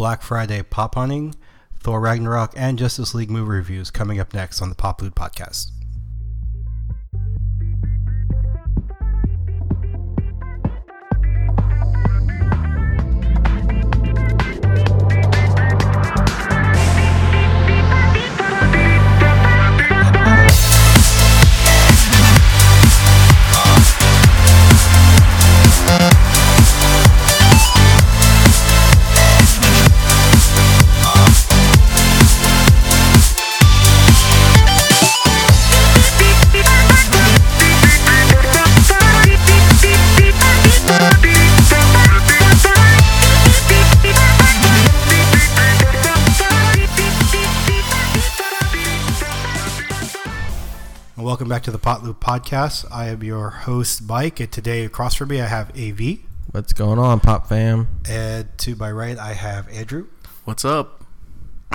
Black Friday pop hunting, Thor Ragnarok, and Justice League movie reviews coming up next on the Pop Loot Podcast. Back to the Pop Loot Podcast. I am your host, Mike, and today across from me I have AV, What's going on, Pop fam? and to my right I have Andrew, What's up?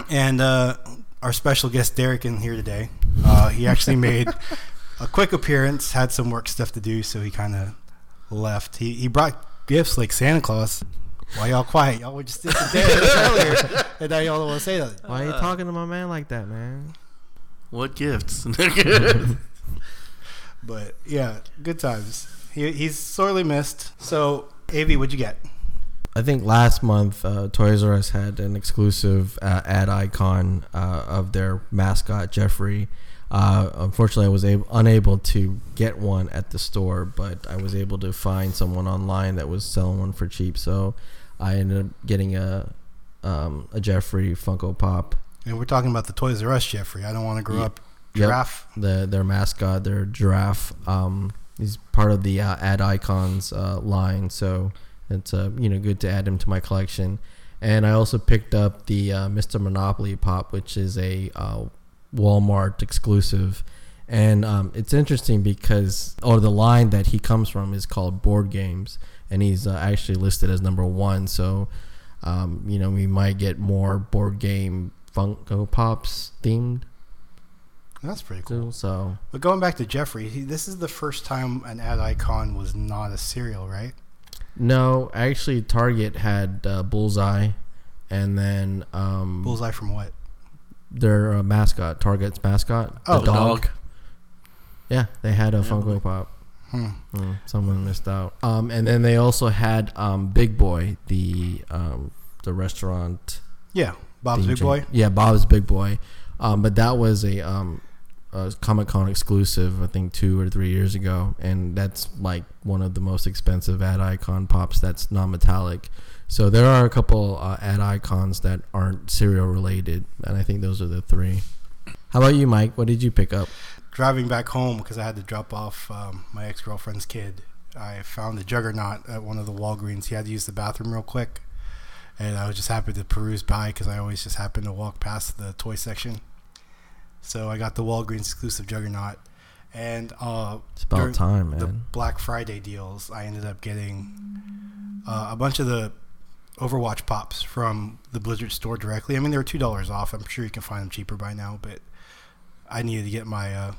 and uh, our special guest Derek in here today. Uh, he actually made a quick appearance, had some work stuff to do, so he kind of left. He he brought gifts like Santa Claus. Why y'all quiet? Y'all were just sitting earlier, and now y'all don't want to say that. Why are you talking to my man like that, man? What gifts? But yeah, good times. He, he's sorely missed. So, AV, what'd you get? I think last month uh, Toys R Us had an exclusive uh, ad icon uh, of their mascot Jeffrey. Uh, unfortunately, I was able, unable to get one at the store, but I was able to find someone online that was selling one for cheap. So I ended up getting a um, a Jeffrey Funko Pop. And we're talking about the Toys R Us Jeffrey. I don't want to grow Ye- up Yep. giraffe. the their mascot, their giraffe. Um, he's part of the uh, ad icons uh, line, so it's uh, you know good to add him to my collection. And I also picked up the uh, Mr. Monopoly pop, which is a uh, Walmart exclusive. And um, it's interesting because, or the line that he comes from is called board games, and he's uh, actually listed as number one. So, um, you know, we might get more board game Funko Pops themed. That's pretty cool. too. So, But going back to Jeffrey, he, this is the first time an ad icon was not a cereal, right? No, actually, Target had uh, Bullseye, and then um, Bullseye from what? their uh, mascot, Target's mascot, Oh, the the dog. Yeah, they had a Yeah, Funko. Pop. Hmm. Mm, someone missed out. Um, and then they also had um, Big Boy, the um, the restaurant. Yeah, Bob's theme Big change- Boy. Yeah, Bob's Big Boy. Um, but that was a Comic Con exclusive, I think two or three years ago, and that's like one of the most expensive ad icon pops that's non-metallic. So there are a couple uh, ad icons that aren't cereal related, and I think those are the three. How about you, Mike? What did you pick up? Driving back home because I had to drop off um, my ex girlfriend's kid. I found the Juggernaut at one of the Walgreens. He had to use the bathroom real quick, and I was just happy to peruse by because I always just happen to walk past the toy section. So I got the Walgreens exclusive Juggernaut, and uh, It's about time, the. Black Friday deals, I ended up getting uh, a bunch of the Overwatch pops from the Blizzard store directly. I mean, they were two dollars off. I'm sure you can find them cheaper by now, but I needed to get my uh,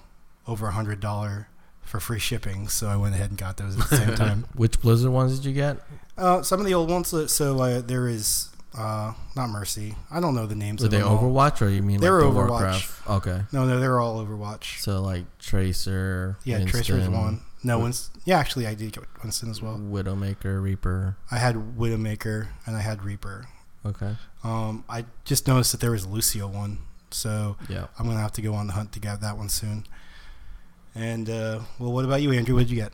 over a hundred dollar for free shipping, so I went ahead and got those at the same time. Which Blizzard ones did you get? Uh, some of the old ones. So uh, there is uh, not Mercy. I don't know the names. Were of they them all. Overwatch or you mean They like were the Overwatch. Warcraft? Okay, No, no, they were all Overwatch. so like Tracer. Yeah, Tracer was Winston, one. No, Winston. Yeah, actually, I did get Winston as well. Widowmaker, Reaper. I had Widowmaker and I had Reaper. Okay. Um, I just noticed that there was a Lucio one, so Yeah. I'm gonna have to go on the hunt to get that one soon. And uh, well, what about you, Andrew? What did you get?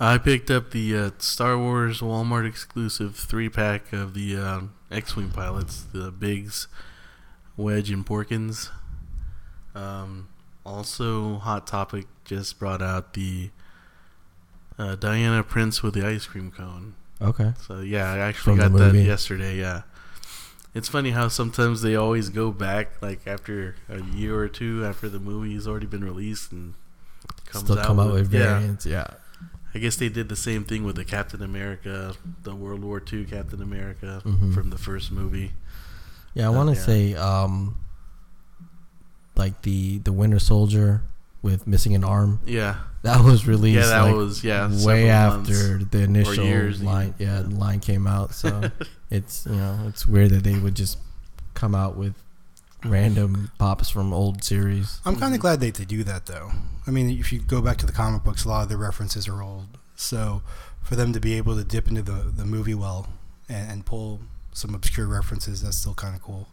I picked up the uh, Star Wars Walmart exclusive three pack of the uh, X-wing pilots, the Biggs, Wedge, and Porkins. Um, also, Hot Topic just brought out the uh, Diana Prince with the ice cream cone. Okay. So yeah, I actually From got that yesterday. Yeah, it's funny how sometimes they always go back, like after a year or two after the movie's already been released and comes Still out come out with yeah. variants. Yeah. I guess they did the same thing with the Captain America, the World War II Captain America Mhm. from the first movie. Yeah, I want to yeah. say um, like the the Winter Soldier with missing an arm. Yeah. That was released. Yeah, that like, was yeah. way after the initial line. even. Yeah, the line came out. So it's you know it's weird that they would just come out with random pops from old series. I'm kind of glad they, they do that though. I mean, if you go back to the comic books, a lot of the references are old. So for them to be able to dip into the, the movie well and, and pull some obscure references, that's still kind of cool.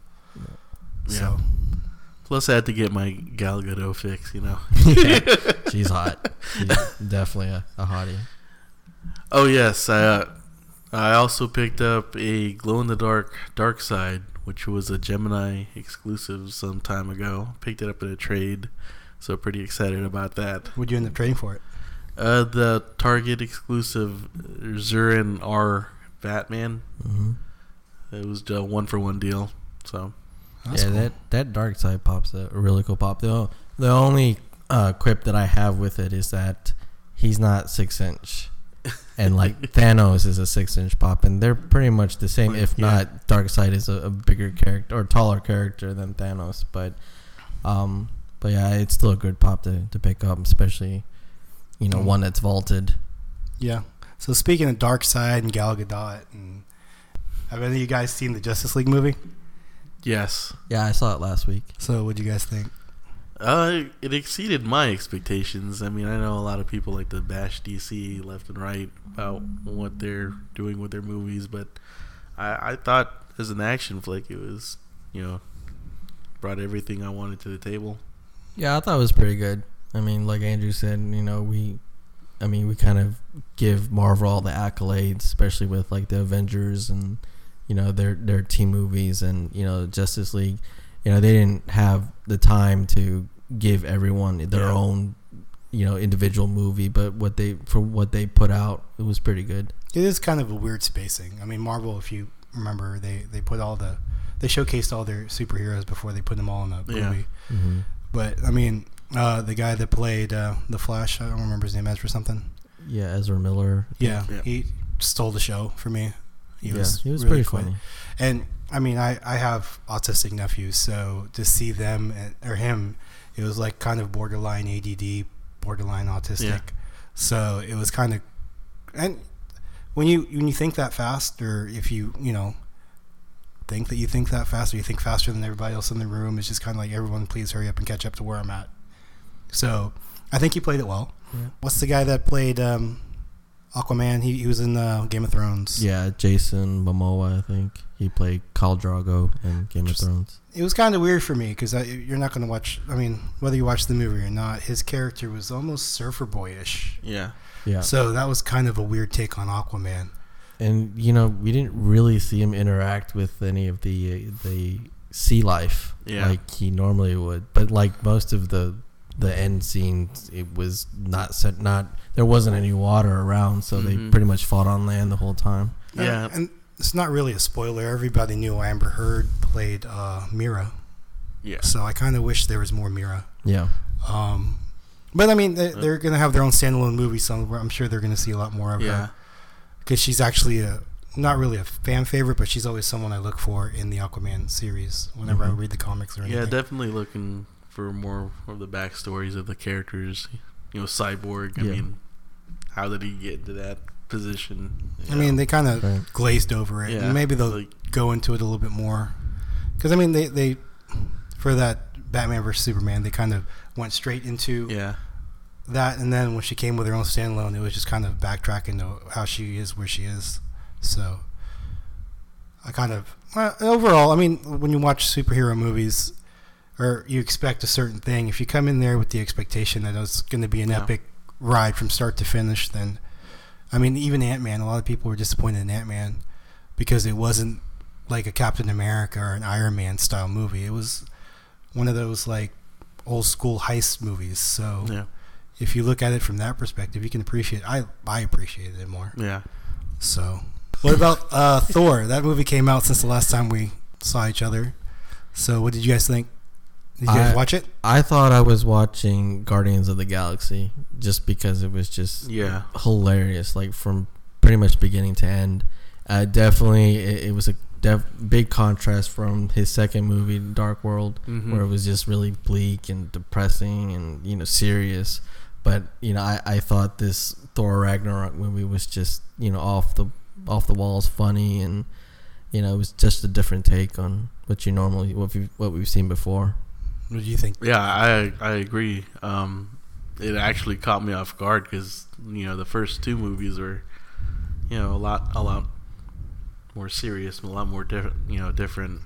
Yeah. So Plus, I had to get my Gal Gadot fix. You know. yeah, she's hot. She's definitely a, a hottie. Oh yes, I uh, I also picked up a glow in the dark Darkseid, which was a Gemini exclusive some time ago. Picked it up in a trade, so pretty excited about that. would you end up trading for it? Uh, the Target exclusive Zur-En-Arrh Batman. hmm It was a one for one deal. So That's yeah, cool. that that Darkseid pop's a really cool pop. The the only uh, quip that I have with it is that he's not six inch, and like Thanos is a six inch pop, and they're pretty much the same. If Yeah. not, Darkseid is a, a bigger character or taller character than Thanos, but um, but yeah, it's still a good pop to to pick up, especially you know Mm. one that's vaulted. Yeah. So speaking of Darkseid and Gal Gadot, and have any of you guys seen the Justice League movie? yes, Yeah, I saw it last week. So what do you guys think? Uh, it exceeded my expectations. I mean, I know a lot of people like to bash DC left and right about what they're doing with their movies, but I, I thought as an action flick, it was you know brought everything I wanted to the table. Yeah, I thought it was pretty good. I mean, like Andrew said, you know, we, I mean, we kind of give Marvel all the accolades, especially with like the Avengers and you know their their team movies and you know Justice League. You know, they didn't have the time to give everyone their Yeah. own, you know, individual movie, but what they for what they put out, it was pretty good. It is kind of a weird spacing. I mean, Marvel, if you remember, they they put all the they showcased all their superheroes before they put them all in a movie. Yeah. Mm-hmm. But I mean, uh, the guy that played uh, the Flash, I don't remember his name, Ezra something. Yeah, Ezra Miller. Yeah, Yeah. he stole the show for me. He yeah, was he was really pretty quick. funny. And I mean, I, I have autistic nephews, so to see them and, or him, it was like kind of borderline ADD, borderline autistic. Yeah. So it was kind of, and when you when you think that fast, or if you you know think that you think that fast, or you think faster than everybody else in the room, it's just kind of like everyone, please hurry up and catch up to where I'm at. So I think he played it well. Yeah. What's the guy that played um, Aquaman? He, he was in uh, Game of Thrones. Yeah, Jason Momoa, I think he played Khal Drogo in Game of Thrones. it was kind of weird for me because you're not going to watch. I mean, whether you watch the movie or not, his character was almost surfer boyish. Yeah, Yeah, So that was kind of a weird take on Aquaman. and you know we didn't really see him interact with any of the the sea life Yeah. like he normally would. But like most of the the end scene it was not set. Not there wasn't any water around, so they Mhm. pretty much fought on land the whole time. yeah. Uh, and it's not really a spoiler. Everybody knew Amber Heard played uh, Mera. yeah. So I kind of wish there was more Mera. Yeah, Um, but I mean, they, they're going to have their own standalone movie, somewhere I'm sure they're going to see a lot more of Yeah, her because she's actually a not really a fan favorite, but she's always someone I look for in the Aquaman series whenever I Mhm. read the comics or anything. yeah. Definitely looking for more of the backstories of the characters. You know, Cyborg. I Yeah. mean, how did he get into that position? I mean, they kind of Right. glazed over it. Yeah, maybe they'll like- go into it a little bit more. Because I mean, they they for that Batman versus Superman, they kind of went straight into yeah, that, and then when she came with her own standalone, it was just kind of backtracking to how she is where she is. So I kind of well, overall, I mean, when you watch superhero movies. Or you expect a certain thing. If you come in there with the expectation that it's going to be an Yeah. epic ride from start to finish, then I mean, even Ant Man. A lot of people were disappointed in Ant Man because it wasn't like a Captain America or an Iron Man style movie. It was one of those like old school heist movies. So yeah, if you look at it from that perspective, you can appreciate. I I appreciated it more. yeah. So what about uh, Thor? That movie came out since the last time we saw each other. So what did you guys think? Did you guys I- watch it? I thought I was watching Guardians of the Galaxy just because it was just Yeah, hilarious, like from pretty much beginning to end. Uh, definitely, it, it was a def- big contrast from his second movie, Dark World, Mhm. where it was just really bleak and depressing and you know serious. But you know, I, I thought this Thor Ragnarok movie was just you know off the off the walls funny and you know it was just a different take on what you normally what we what we've seen before. What do you think? Yeah, I I agree. Um, it actually caught me off guard because you know the first two movies were, you know, a lot a lot more serious, a lot more different, you know, different.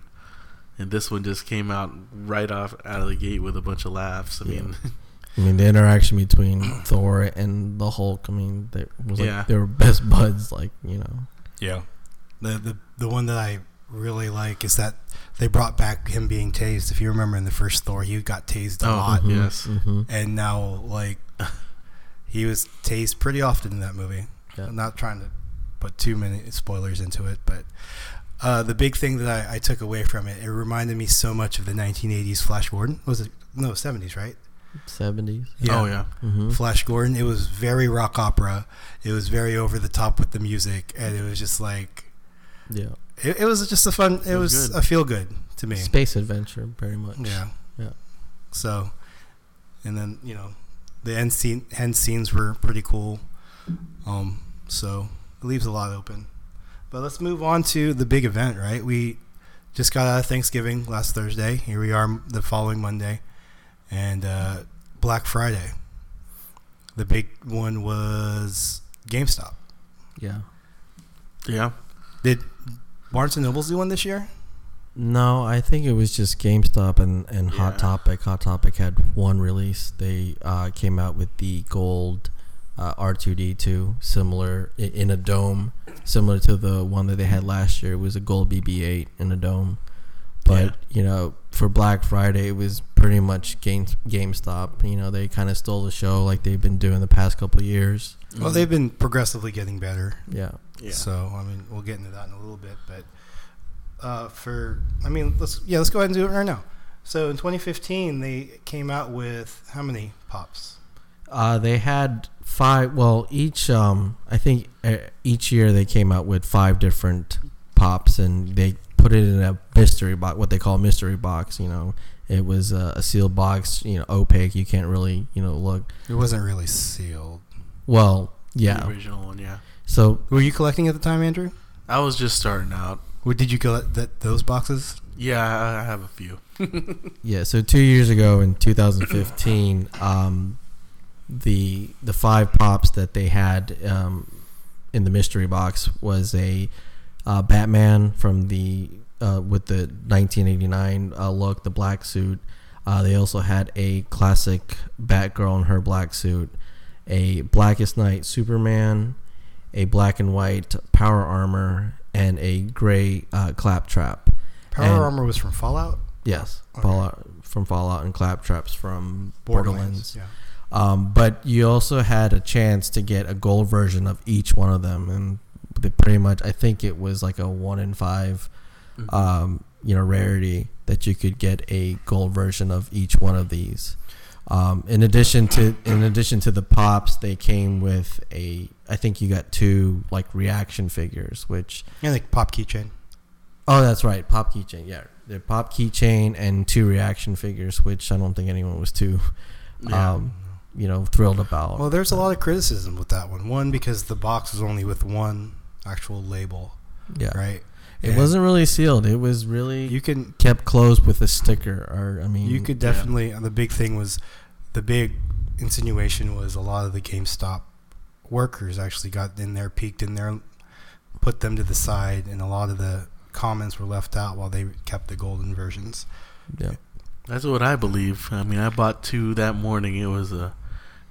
And this one just came out right off out of the gate with a bunch of laughs. I Yeah. mean, I mean, the interaction between Thor and the Hulk. I mean, they was like Yeah. they were best buds. Like you know, Yeah. The the the one that I really like is that they brought back him being tased. If you remember in the first Thor, he got tased a Oh, lot, mhm. Yes. hmm and now like he was tased pretty often in that movie. Yeah. I'm not trying to put too many spoilers into it, but uh, the big thing that I, I took away from it, it reminded me so much of the 1980s Flash Gordon. Was it no 70s, right? seventies. Yeah. oh yeah, hmm Flash Gordon. It was very rock opera. It was very over the top with the music, and it was just like Yeah, it, it was just a fun. It It was was a feel good to me. space adventure, very much. Yeah. Yeah. So, and then you know, the end scene end scenes were pretty cool. Um, so it leaves a lot open. But let's move on to the big event, right? We just got out of Thanksgiving last Thursday. Here we are the following Monday, and uh, Black Friday. The big one was GameStop. yeah. yeah. Did Barnes and Nobles do one this year? No, I think it was just GameStop and, and Hot Topic. Hot Topic had one release. They uh, came out with the gold uh, R2D2, similar in a dome, similar to the one that they had last year. It was a gold BB8 in a dome. But Yeah. you know, for Black Friday, it was pretty much Game GameStop. You know, they kind of stole the show like they've been doing the past couple of years. Well, they've been progressively getting better. Yeah, Yeah. So I mean, we'll get into that in a little bit, but uh, for I mean, let's yeah, let's go ahead and do it right now. So in 2015, they came out with how many pops? Uh, they had five. Well, each um, I think uh, each year they came out with five different pops, and they put it in a mystery box, what they call a mystery box. You know, it was a, a sealed box. You know, opaque. You can't really you know look. It wasn't really sealed. Well, The yeah. original one. Yeah. So Were you collecting at the time, Andrew? I was just starting out. Or did you collect that those boxes? Yeah, I I have a few. yeah, so two years ago in 2015, um, the the five pops that they had um, in the mystery box was a uh, Batman from the uh, with the 1989 uh, look, the black suit. Uh, they also had a classic Batgirl in her black suit, a Blackest Night Superman, a black and white Power Armor, and a gray uh, Claptrap. Power And- Armor was from Fallout. Yes, Okay. Fallout from Fallout and Claptraps from Borderlands. Yeah. Um, but you also had a chance to get a gold version of each one of them, and they pretty much I think it was like a one in five, Mhm. um, you know, rarity that you could get a gold version of each one of these. Um, in addition to in addition to the pops, they came with a I think you got two like reaction figures, which And the pop keychain. Oh, that's right. Pop keychain. Yeah, the pop keychain and two reaction figures, which I don't think anyone was too, Yeah. um, you know, thrilled about. Well, there's a lot of criticism with that one. One because the box was only with one actual label, yeah. right? It And wasn't really sealed. It was really You can kept closed with a sticker. Or I mean, You could Yeah. definitely. The big thing was, the big insinuation was a lot of the GameStop workers actually got in there, peeked in there, put them to the side, and a lot of the comments were left out while they kept the golden versions. Yeah. That's what I believe. I mean, I bought two that morning. It was a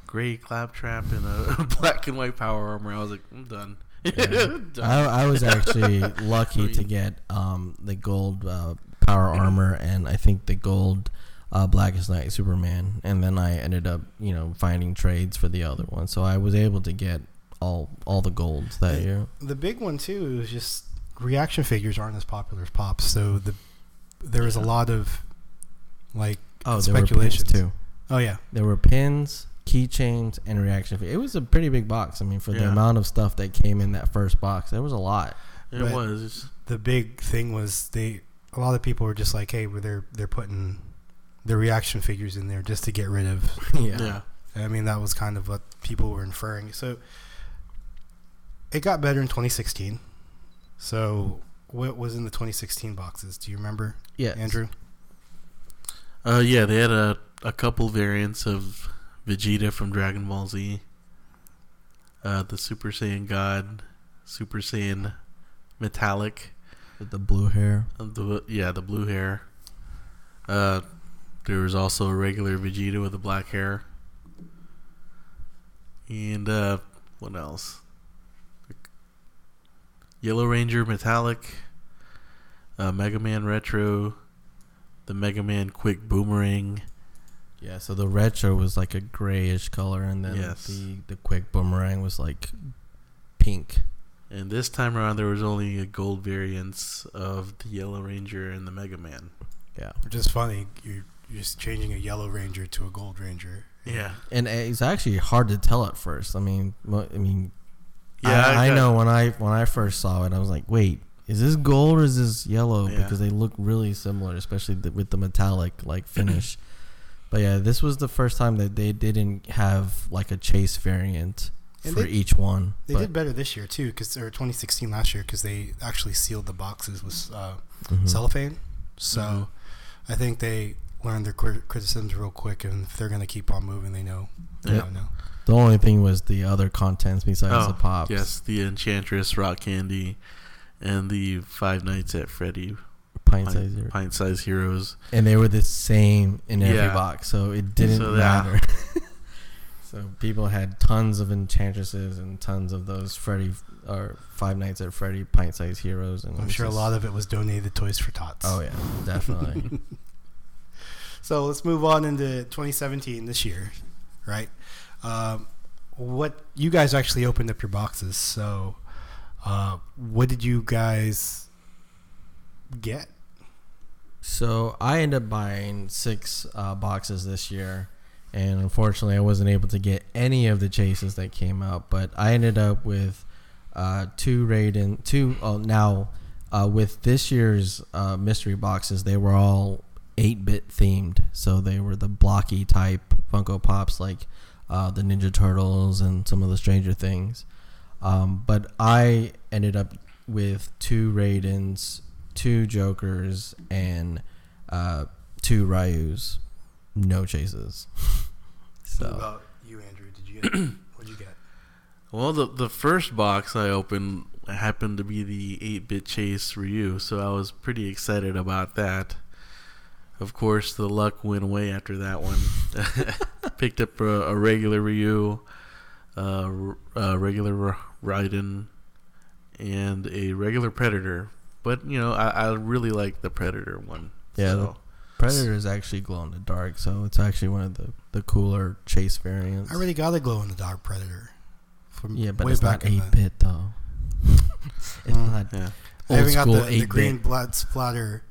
gray claptrap and a black and white power armor. I was like, I'm done. Yeah. Done. I, I was actually lucky I to get um, the gold uh, power armor and I think the gold uh, Blackest Night Superman, and then I ended up you know finding trades for the other one, so I was able to get all all the golds that Yeah. year. The big one too is just reaction figures aren't as popular as pops, so the there was a lot of like Oh, there were pins speculations too. Oh yeah, There were pins, keychains, and reaction. fig- It was a pretty big box. I mean, for the amount of stuff that came in that first box, there was a lot. It But- was. the big thing was they a lot of people were just like, hey, well, they're they're putting the reaction figures in there just to get rid of. yeah. Yeah. I mean, that was kind of what people were inferring. So it got better in 2016. So what was in the 2016 boxes? Do you remember, Yeah. Andrew? Uh, yeah, they had a, a couple variants of Vegeta from Dragon Ball Z. Uh, the Super Saiyan God, Super Saiyan Metallic, With the blue hair. uh, the yeah, the blue hair. Uh, there was also a regular Vegeta with the black hair. And uh, what else? Yellow Ranger Metallic, uh, Mega Man Retro, the Mega Man Quick Boomerang. Yeah, so the retro was like a grayish color, and then Yes. the the quick boomerang was like pink. And this time around, there was only a gold variants of the Yellow Ranger and the Mega Man. Yeah, Which is funny. You're, you're just changing a yellow ranger to a gold ranger. Yeah, and it's actually hard to tell at first. I mean, I mean, yeah. I, I got- know when I when I first saw it, I was like, wait, is this gold or is this yellow? Yeah. Because they look really similar, especially the, with the metallic like finish. but yeah, this was the first time that they didn't have like a chase variant And for they- each one. They but, did better this year too, because or 2016 last year, because they actually sealed the boxes with uh, Mhm. cellophane. So Mhm. I think they learned their criticisms real quick, and if they're going to keep on moving, they know. They Yeah. know. The only thing was the other contents besides Oh, the pops. Yes, the Enchantress, Rock Candy, and the Five Nights at Freddy pint pint, size zero. pint size heroes. and they were the same in every Yeah. box, so it didn't So, yeah. matter. so people had tons of enchantresses and tons of those Freddy or Five Nights at Freddy pint size heroes, and I'm was sure a lot of it was donated Toys for Tots. Oh yeah, definitely. So let's move on into 2017 this year, right? Um, what you guys actually opened up your boxes. So, uh, what did you guys get? So I ended up buying six uh, boxes this year, and unfortunately, I wasn't able to get any of the chases that came out. But I ended up with uh, two Raiden, two. Now uh, with this year's uh, mystery boxes, they were all eight-bit themed. So they were the blocky type Funko Pops, like uh, the Ninja Turtles and some of the Stranger Things. Um, but I ended up with two Raidens, two Jokers, and uh, two Ryus. No chases. What so about you, Andrew? Did you get? what did you get? Well, the the first box I opened happened to be the 8-bit chase Ryu, so I was pretty excited about that. Of course, the luck went away after that one. Picked up a, a regular Ryu, uh, r- a regular R- Raiden, and a regular Predator. But you know, I, I really like the Predator one. Yeah, so- Predator is actually glow in the dark, so it's actually one of the, the cooler chase variants. I already got a glow in the dark Predator. From yeah, but way it's back not in eight bit though. it's Mm. not yeah. I old haven't got school the, the green blood splatter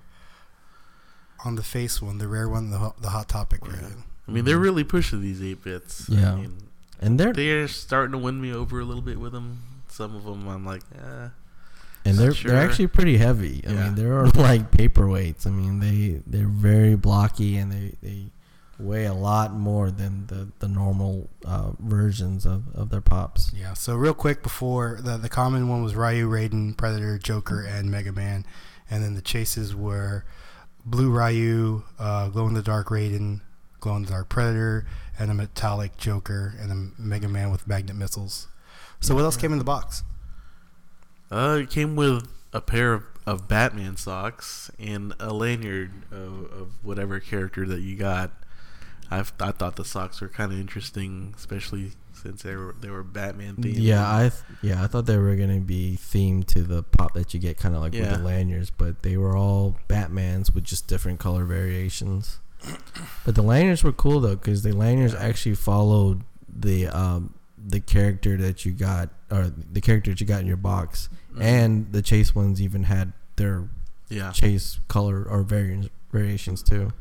on the face one, the rare one, the hot, the hot topic Yeah. version. I mean, they're really pushing these 8 bits. Yeah. I mean, And they're they're starting to win me over a little bit with them. Some of them, I'm like, eh. and they're Sure. they're actually pretty heavy. I Yeah. mean, they're like paperweights. I mean, they they're very blocky and they, they weigh a lot more than the the normal uh, versions of, of their pops. Yeah. So real quick before the the common one was Ryu, Raiden, Predator, Joker, and Mega Man, and then the chases were Blue Ryu, uh, Glow in the Dark Raiden, Glow in the Dark Predator, and a metallic Joker, and a Mega Man with magnet missiles. So what else came in the box? Uh, it came with a pair of, of Batman socks and a lanyard of, of whatever character that you got. I I thought the socks were kind of interesting, especially since they were they were Batman themed. Yeah, I th- yeah I thought they were gonna be themed to the pop that you get, kind of like with the lanyards, but they were all Batman's with just different color variations. But the lanyards were cool though, because the lanyards Yeah. actually followed the um the character that you got or the character that you got in your box, Mhm. and the chase ones even had their yeah, chase color or variants variations too.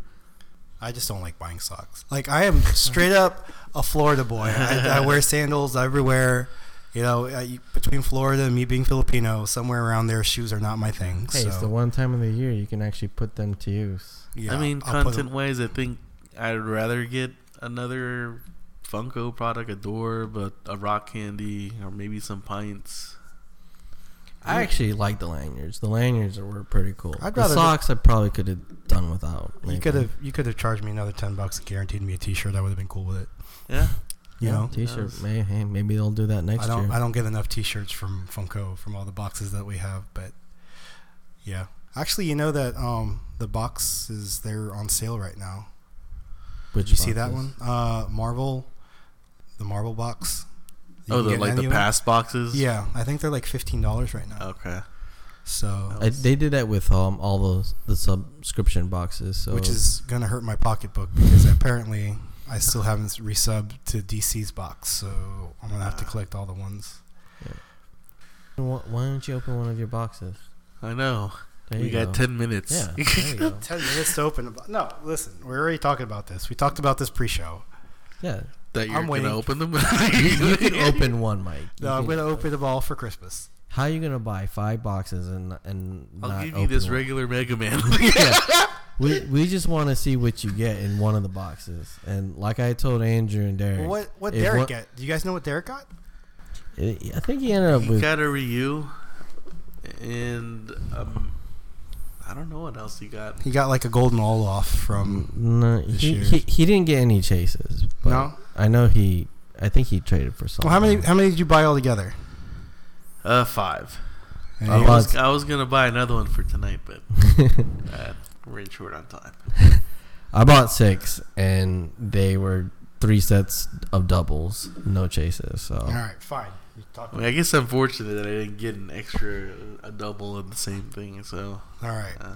I just don't like buying socks. Like I am straight up a Florida boy. I, I wear sandals everywhere, you know, uh, you- between Florida and me being Filipino, somewhere around there, shoes are not my thing. Hey, so, it's the one time of the year you can actually put them to use. yeah, I mean, I'll content wise, I think I'd rather get another Funko product, a door, but a rock candy, or maybe some pints. I actually like the lanyards. The lanyards were pretty cool. I'd the rather- socks I probably could have done without. You could have you could have charged me another ten bucks and guaranteed me a T-shirt. I would have been cool with it. Yeah. You Yeah, know, t-shirt. Yes. May, hey, maybe they'll do that next I don't year. I don't get enough T-shirts from Funko from all the boxes that we have, but yeah. Actually, you know that um the boxes they're on sale right now. Which Did you see that one? Uh, Marvel, the Marvel box. You Oh, the like the of them. past boxes. Yeah, I think they're like fifteen dollars right now. Okay. So, I, they did that with um all those the subscription boxes. So which is gonna hurt my pocketbook because apparently I still haven't resubbed to DC's box, so I'm gonna have to collect all the ones. why why don't you open one of your boxes? I know. There we you got go. ten minutes. Yeah, there you go. Ten minutes to open. a bo- No, listen, we're already talking about this. We talked about this pre-show. Yeah, that you're I'm waiting. gonna open them. you can open one, Mike. You No, I'm can- gonna open them all for Christmas. How are you gonna buy five boxes and and I'll not give you open this one? regular Mega Man. yeah. We we just want to see what you get in one of the boxes, and like I told Andrew and Derek, Well, what what if Derek one- get? Do you guys know what Derek got? I I think he ended up he with got a Ryu, and um, I don't know what else he got. He got like a golden Olaf from. no, this he, year's. he he didn't get any chases. But No? I know he. I think he traded for something. Well, how many how many did you buy all together? Uh, five. And I you- I bought- was, I was gonna buy another one for tonight, but uh, we're in short on time. I bought six, and they were three sets of doubles, no chases. So all right, fine. I mean, I guess I'm fortunate that I didn't get an extra, a double of the same thing. So all right. uh,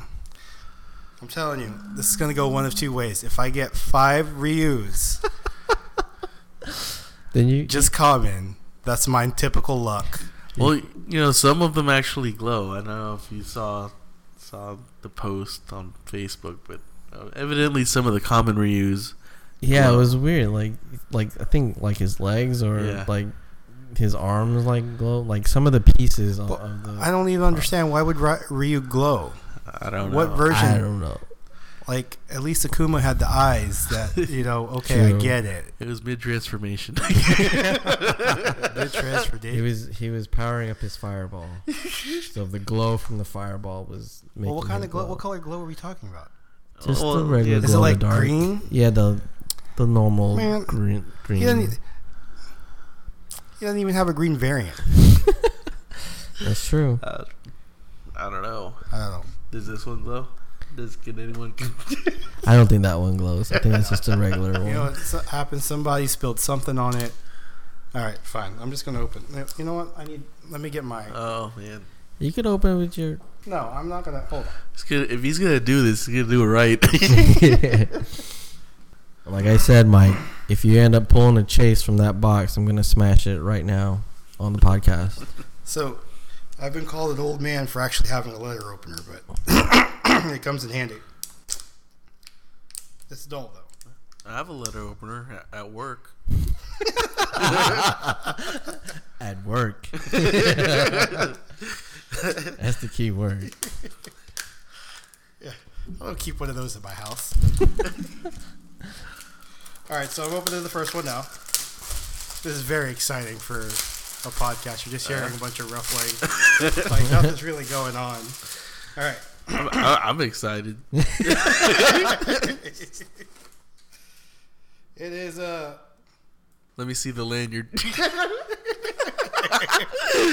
I'm telling you, this is gonna go one of two ways. If I get five Ryu's, then you just common. That's my typical luck. well, you know, some of them actually glow. I don't know if you saw saw the post on Facebook, but uh, evidently some of the common Ryus. Yeah, it was weird. Like, like I think like his legs or Yeah. like his arms like glow. Like some of the pieces of, of the. I don't even understand why would Ry- Ryu glow. I don't know What version? I don't know. Like at least Akuma had the eyes that you know. Okay, I get it. It was mid transformation. Good transfer, He was he was powering up his fireball, so the glow from the fireball was. Making Well, what kind of glow? What color glow are we talking about? Just Well, the regular yeah, Is it glow in like dark. green? Yeah, the the normal Man, green green. He doesn't, he doesn't even have a green variant. That's true. Uh, I don't know. I don't know. Does this one glow? Does can anyone? I don't think that one glows. I think it's just a regular one. You know what so- happened? Somebody spilled something on it. All right, fine. I'm just gonna open. You know what? I need. Let me get my. oh man, You could open it with your. No, I'm not gonna. Hold on. He's gonna, if he's gonna do this, he's gonna do it right. like I said, Mike, if you end up pulling a chase from that box, I'm gonna smash it right now on the podcast. So, I've been called an old man for actually having a letter opener, but it comes in handy. It's dull though. I have a letter opener at, at work. At work. That's the key word. I'll keep one of those in my house. All right, so I'm opening the first one now. This is very exciting for a podcast. You're just uh-huh. hearing a bunch of ruffling, like nothing's really going on. All right. I'm, I, I'm excited. It is uh Let me see the lanyard.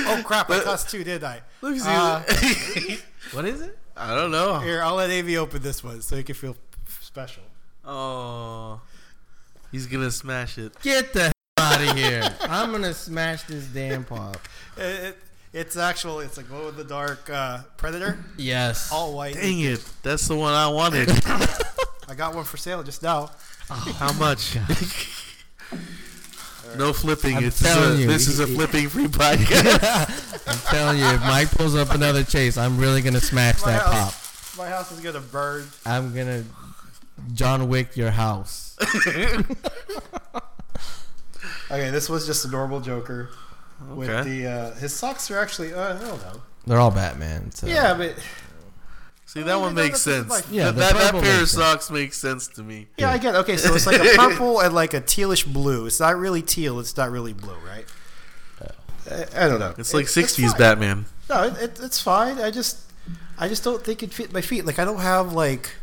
oh crap! I cussed too, did I? Let me see. Uh, What is it? I don't know. Here, I'll let AV open this one so he can feel special. Oh, he's gonna smash it. Get the hell out of here! I'm gonna smash this damn pop. It, it, it's actual. It's a glow in the dark uh, predator, Yes. all white. Dang it! That's the one I wanted. I got one for sale just now. How much? no flipping. I'm it's telling a, you, this is a flipping free podcast. I'm telling you, if Mike pulls up another chase, I'm really gonna smash My that pop. house, my house is gonna burn. I'm gonna John Wick your house. Okay, this was just a normal Joker. With the uh, his socks are actually uh, I don't know. They're all Batman. So. Yeah, but See, that you one makes sense. that's Yeah, that, the that, that pair of socks makes sense to me. yeah, I get. it. Okay, so it's like a purple and like a tealish blue. It's not really teal. It's not really blue, right? I, I don't know. It's like It- '60s fine. Batman. No, it, it, it's fine. I just, I just don't think it fit my feet. Like I don't have like,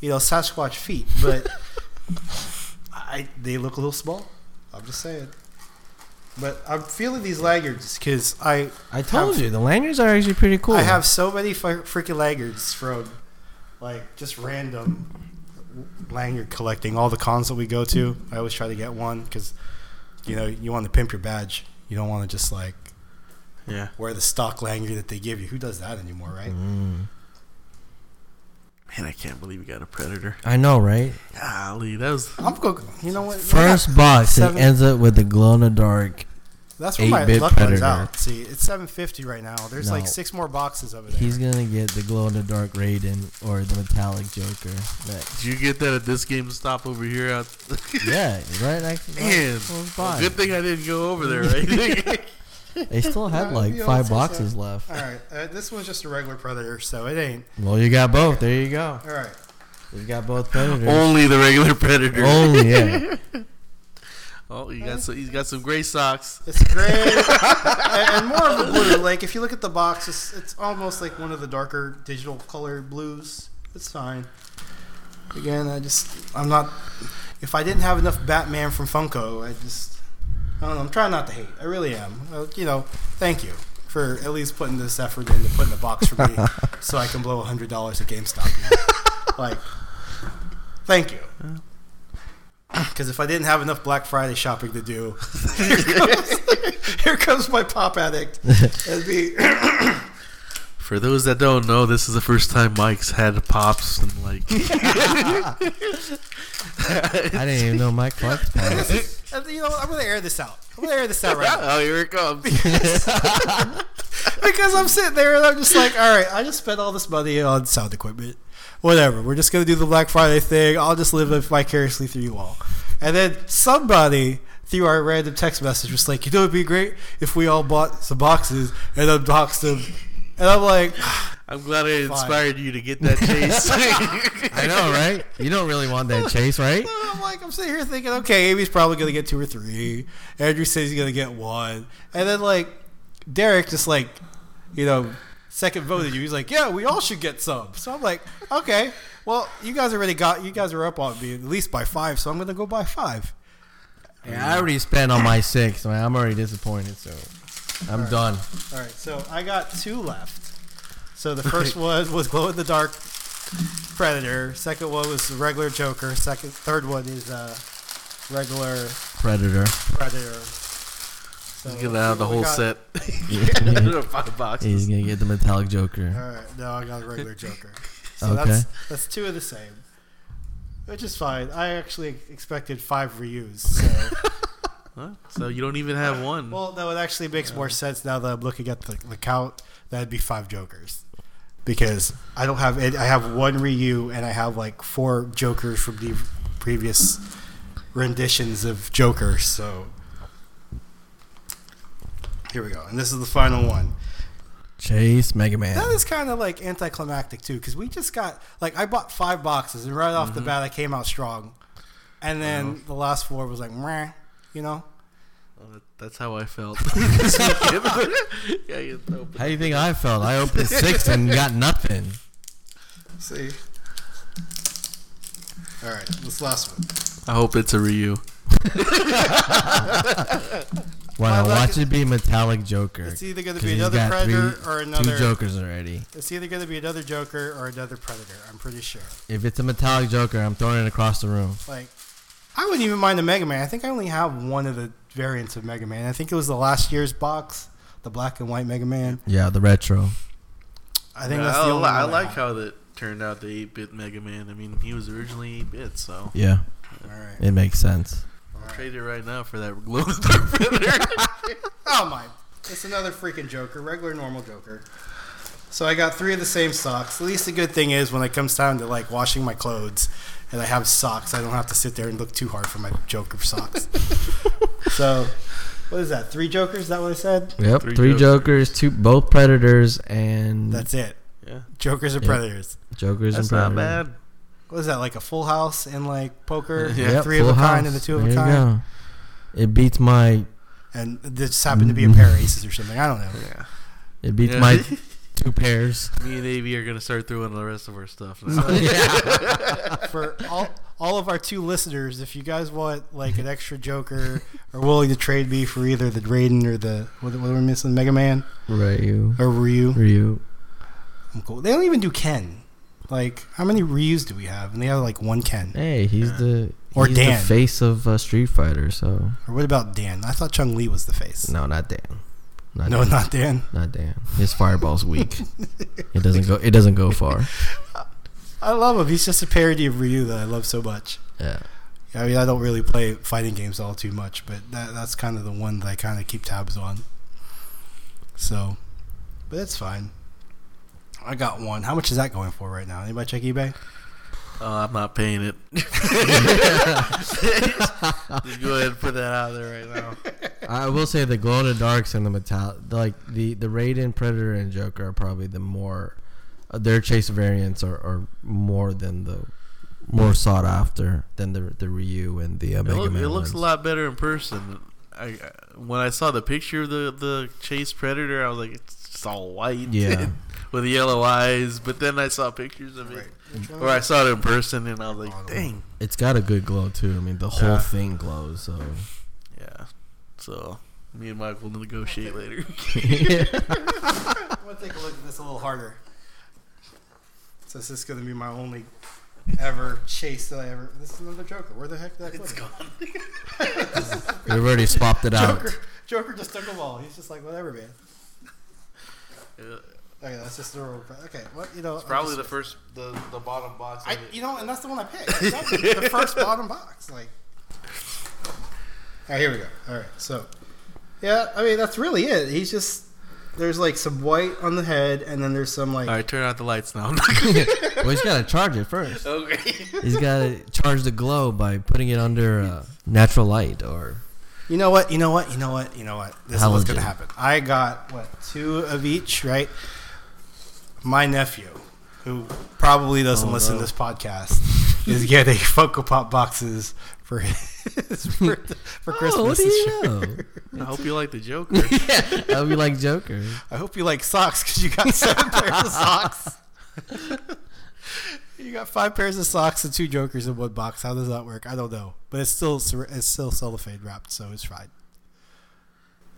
you know, Sasquatch feet, but I they look a little small. I'm just saying. But I'm feeling these lanyards because I I told have- you the lanyards are actually pretty cool. I have so many freaking lanyards from like just random lanyard collecting. All the cons that we go to, I always try to get one because you know you want to pimp your badge. You don't want to just like Yeah. wear the stock lanyard that they give you. Who does that anymore, right? Mm. Man, I can't believe we got a predator. I know, right? Golly, that was. I'm go. You know what? First box, seven- it ends up with the glow in the dark. That's where my 8-bit luck runs Predator. out. See, it's 750 right now. There's like six more boxes over there. He's gonna get the glow in the dark Raiden or the metallic Joker. That- Did you get that at this GameStop over here? Out yeah, right next Man, close well, good thing I didn't go over there. Right? They still had like you five say so. boxes left. All right, uh, this one's just a regular predator, so it ain't. Well, you got both. There you go. All right. You got both predators. Only the regular predator. Only, yeah. Oh, he got some, he's got some gray socks. It's gray and, and more of a blue. Like if you look at the box, it's, it's almost like one of the darker digital color blues. It's fine. Again, I just I'm not. If I didn't have enough Batman from Funko, I just I don't know. I'm trying not to hate. I really am. Uh, you know, thank you for at least putting this effort into putting a box for me, so I can blow hundred dollars at GameStop. you know? like, thank you. Because if I didn't have enough Black Friday shopping to do, here comes, here comes my pop addict. It'd be For those that don't know, this is the first time Mike's had pops and like. I didn't even know Mike collects pops. And, you know, I'm gonna air this out. I'm gonna air this out right now oh, here it comes. because I'm sitting there and I'm just like, all right, I just spent all this money on sound equipment. Whatever. We're just gonna do the Black Friday thing. I'll just live vicariously through you all. And then somebody through our random text message was like, you know, it'd be great if we all bought some boxes and unboxed them. And I'm like, I'm glad I Fine. inspired you to get that chase. I know, right? You don't really want that chase, right? I'm like, I'm sitting here thinking, okay, Amy's probably gonna get two or three. Andrew says he's gonna get one, and then like Derek just like, you know, second voted you. He's like, yeah, we all should get some. So I'm like, okay, well, you guys already got, you guys are up on me at least by five, so I'm gonna go buy five. Yeah, I already spent on my six. Man. I'm already disappointed, so I'm done. All right, so I got two left. So the first one was glow in the dark Predator. Second one was the regular Joker. Second, third one is uh, regular Predator. Predator. So He's gonna have the whole got- set. Five boxes. He's gonna get the metallic Joker. All right, no, I got a regular Joker. So Okay. that's that's two of the same, which is fine. I actually expected five Ryus. So, Huh? So you don't even have one. well, no, it actually makes more sense now that I'm looking at the, the count. That'd be five Jokers, because I don't have it. I have one Ryu and I have like four Jokers from the previous renditions of Joker. So here we go, and this is the final one. Chase Mega Man. That is kind of like anticlimactic too, because we just got like I bought five boxes, and right off the mm-hmm. bat I came out strong, and then uh-huh. the last four was like, meh, you know. That's how I felt. yeah, you How do you think I felt? I opened six and got nothing. See. All right, this last one. I hope it's a Ryu. Why Well, not like watch it be metallic Joker? It's either going to 'Cause be another Predator three- or another. Two Jokers already. It's either going to be another Joker or another Predator. I'm pretty sure. If it's a metallic Joker, I'm throwing it across the room. Like, I wouldn't even mind the Mega Man. I think I only have one of the variants of Mega Man. I think it was the last year's box, the black and white Mega Man. Yeah, the retro. I think Yeah, that's I, the only li- I like have. how that turned out. The 8-bit Mega Man. I mean, he was originally 8-bit, so Yeah, All right. it makes sense. I'll trade it right now for that glow in the dark Predator. Oh my! It's another freaking Joker, regular normal Joker. So I got three of the same socks. At least the good thing is when it comes time to like washing my clothes, and I have socks, I don't have to sit there and look too hard for my Joker socks. so What is that? Three Jokers? Is that what I said? Yep, Three three, Jokers. Jokers, two both Predators, and That's it. Yeah, Jokers or Yeah. Predators. Jokers that's and not bad. What is that? Like a full house and like poker? Yeah. Yep, three of a full kind and the two of There a you kind. go. It beats my And this happened to be a pair of aces or something. I don't know. Yeah. it beats Yeah. my two pairs. Me and Av are gonna start throwing the rest of our stuff. now. For all all of our two listeners, if you guys want like an extra Joker or willing to trade me for either the Raiden or the what, what are we missing? Mega Man Ryu, or Ryu. Ryu. I'm cool. They don't even do Ken. Like how many Ryus do we have? And they have like one Ken. Hey, he's the Or he's Dan. the face of uh, Street Fighter. So Or what about Dan? I thought Chung Li was the face. no, not Dan. Not no, Dan. not Dan. Not Dan. His fireball's weak. it doesn't go. It doesn't go far. I love him. He's just a parody of Ryu that I love so much. Yeah. I mean, I don't really play fighting games all too much, but that, that's kind of the one that I kind of keep tabs on. So, but it's fine. I got one. How much is that going for right now? Anybody check eBay? Oh, I'm not paying it. Just go ahead and put that out there right now. I will say the glow in the darks and the metallic, like the the Raiden, Predator, and Joker are probably the more uh, their chase variants are, are more than the more sought after than the the Ryu and the uh, It, Mega look, Man. it looks a lot better in person. I I- when I saw the picture of the the chase predator, I was like, it's all white, Yeah. with yellow eyes. But then I saw pictures of it, or I saw it in person, and I was like, dang, It's got a good glow too. I mean, the whole Yeah. thing glows. So yeah. So me and Mike will negotiate later. I'm gonna take a look at this a little harder. So this is gonna be my only ever chase that I ever. This is another Joker. Where the heck did I put it's it? gone. we've already swapped it out. Joker. Joker just took them all. He's just like whatever, man. Yeah. Okay, that's just the okay. What you know? It's probably I the first, the the bottom box. I, you know, and that's the one I picked. Exactly. the first bottom box. Like, all right, here we go. All right, so yeah, I mean that's really it. He's just there's like some white on the head, and then there's some like All right, turn out the lights now. well, he's got to charge it first. okay. He's got to charge the glow by putting it under uh, natural light or You know what? You know what? You know what? You know what? This is what's gonna happen. I got what two of each, right? My nephew, who probably doesn't Oh, listen no. to this podcast, is getting Funko Pop boxes for his for, for oh, Christmas. Oh, what do this year. I hope you like the Joker. yeah, I hope you like Joker. I hope you like socks because you got seven pairs of socks. you got five pairs of socks and two Jokers in one box. How does that work? I don't know, but it's still it's still cellophane wrapped, so it's fine.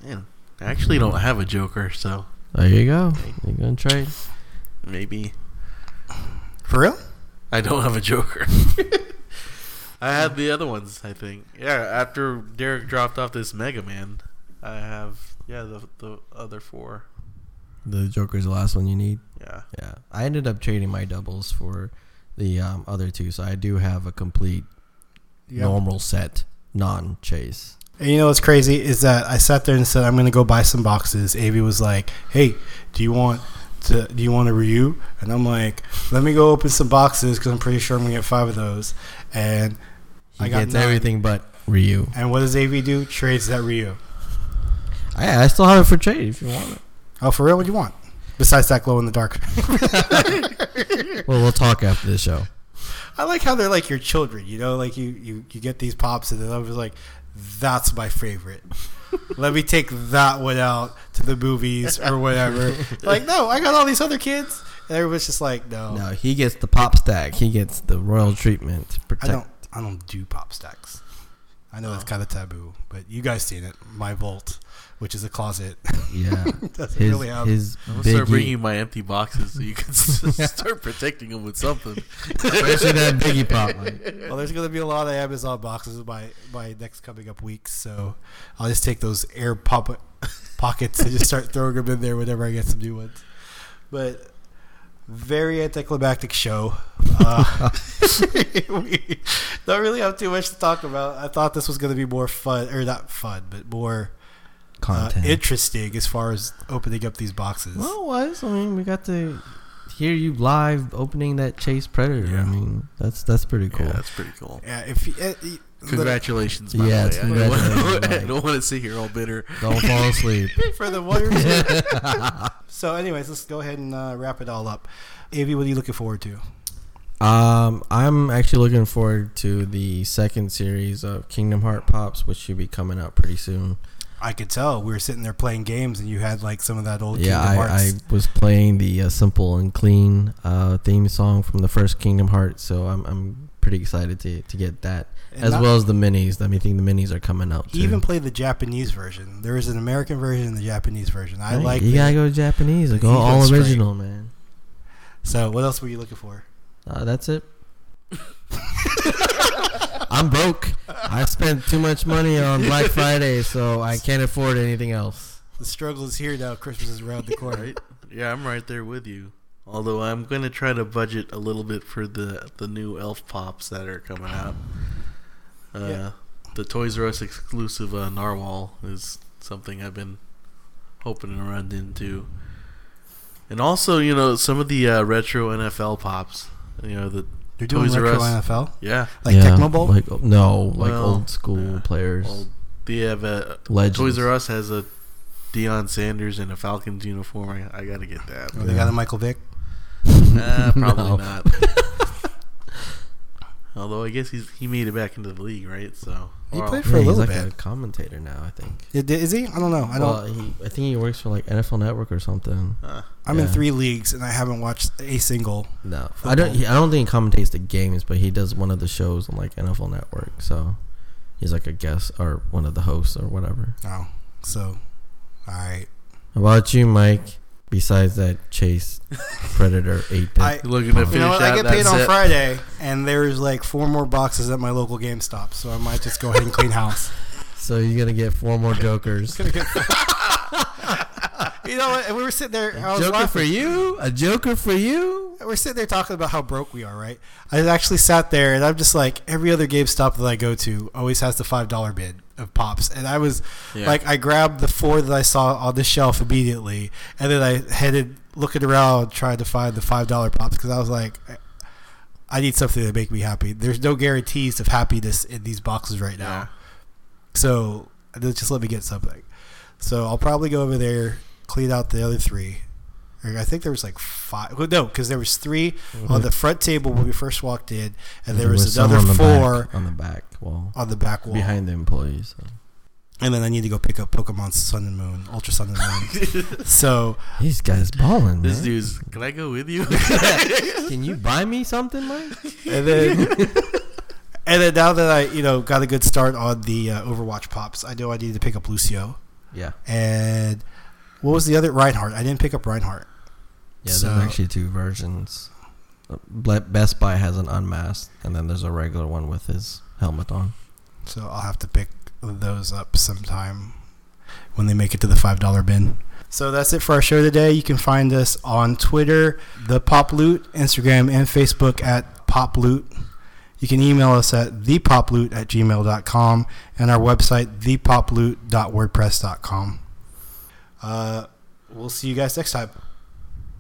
Man, I actually don't have a Joker, so There you go. You're gonna trade. maybe For real? I don't have a Joker. I had the other ones, I think. Yeah, after Derek dropped off this Mega Man, I have yeah the the other four. The Joker's the last one you need. Yeah. Yeah, I ended up trading my doubles for the um, other two, so I do have a complete Yeah. normal set, non-chase. And you know what's crazy is that I sat there and said I'm gonna go buy some boxes. AV was like, "Hey, do you want to? Do you want a Ryu?" And I'm like, "Let me go open some boxes because I'm pretty sure I'm gonna get five of those." And He I got gets nine. everything but Ryu. and what does AV do? Trades that Ryu. I, I still have it for trade if you want it. Oh, for real? What do you want? Besides that glow in the dark. Well, we'll talk after the show. I like how they're like your children. You know, like you you, you get these pops and then I was like, "That's my favorite." Let me take that one out to the movies or whatever. like, no, I got all these other kids. And everyone's just like, no, No, he gets the pop stack. He gets the royal treatment. I Protect. don't. I don't do pop stacks. I know that's kind of taboo, but you guys seen it. My vault, which is a closet, Yeah, doesn't his really have. his I'm gonna start bringing my empty boxes so you can start protecting them with something. especially that biggie pop. Like, well, there's gonna be a lot of Amazon boxes in my my next coming up weeks, so I'll just take those air pop pockets and just start throwing them in there whenever I get some new ones. But very anticlimactic show. Uh, we don't really have too much to talk about. I thought this was going to be more fun, or not fun, but more uh, content. interesting as far as opening up these boxes. well, it was. I mean, we got to hear you live opening that Chase Predator. Yeah. I mean, that's that's pretty cool. Yeah, that's pretty cool. Yeah, if uh, you- Congratulations, by Yeah, the way. I don't wanna- congratulations, I don't want to sit here all bitter. Don't fall asleep. for the Warriors. so, anyways, let's go ahead and uh, wrap it all up. AV, what are you looking forward to? Um, I'm actually looking forward to the second series of Kingdom Heart Pops, which should be coming out pretty soon. I could tell we were sitting there playing games, and you had like some of that old yeah, Kingdom I, I was playing the uh, simple and clean uh, theme song from the first Kingdom Hearts, so I'm I'm pretty excited to to get that And as not- well as the minis. I mean, I think the minis are coming out too. He even played the Japanese version. There is an American version and the Japanese version. I Hey, like. you the- gotta go Japanese, like He all, all straight. original, man. So, what else were you looking for? Uh, that's it. I'm broke. I spent too much money on Black Friday, so I can't afford anything else. The struggle is here now. Christmas is around the corner. Right? Yeah, I'm right there with you. Although I'm gonna try to budget a little bit for the the new Elf Pops that are coming out. Uh, Yeah. The Toys R Us exclusive uh, Narwhal is something I've been hoping to run into. And also, you know, some of the uh, retro NFL pops. You know, the You're doing Toys R retro Us. NFL, yeah, like Tecmo Bowl. Like no, like Well, old school yeah. players, well, they have a legends. Toys R Us has a Deion Sanders in a Falcons uniform. I, I gotta get that. Oh, they got a Michael Vick. Uh, probably No. not. Although I guess he's he made it back into the league, right? So He Well, played Yeah, for a he's little like bit. a commentator now. I think. Is- Is he? I don't know. I don't. well, he, I think he works for like NFL Network or something. uh, I'm in three leagues and I haven't watched a single. No, I don't. He, I don't think he commentates the games, but he does one of the shows on like NFL Network. So he's like a guest or one of the hosts or whatever. Oh, so, all right. How about you, Mike? Besides that Chase Predator eight I- bit. looking to You know what? I get paid on set. Friday, and there's like four more boxes at my local GameStop, so I might just go ahead and clean house. So you're gonna get four more Jokers. You know what? And we were sitting there. I was Joker laughing. for you? A Joker for you? We're sitting there talking about how broke we are, right? I actually sat there, and I'm just like, every other GameStop that I go to always has the five dollar bid of pops, and I was Yeah. like, I grabbed the four that I saw on the shelf immediately, and then I headed looking around trying to find the five dollar pops because I was like. I need something to make me happy. There's no guarantees of happiness in these boxes right now. Yeah. So just let me get something. So I'll probably go over there, clean out the other three. Or I think there was like five. Well, no, because there was 3 on the front table when we first walked in, and there, was, some another on the four back, on the back wall on the back wall. behind the employees. So. And then I need to go pick up Pokemon Sun and Moon, Ultra Sun and Moon. so These guys balling, This man. dude's. Can I go with you? Can you buy me something, Mike? and then and then now that I you know got a good start on the uh, Overwatch pops, I know I need to pick up Lucio. Yeah. And what was the other Reinhardt? I didn't pick up Reinhardt. Yeah, So- there's actually two versions. Uh, Best Buy has an unmasked, and then there's a regular one with his helmet on. So I'll have to pick those up sometime when they make it to the five dollar bin. So that's it for our show today. You can find us on Twitter, the Pop Loot, Instagram, and Facebook at Pop Loot. You can email us at thepoploot at gmail.com and our website, thepoploot.wordpress.com. Uh, we'll see you guys next time.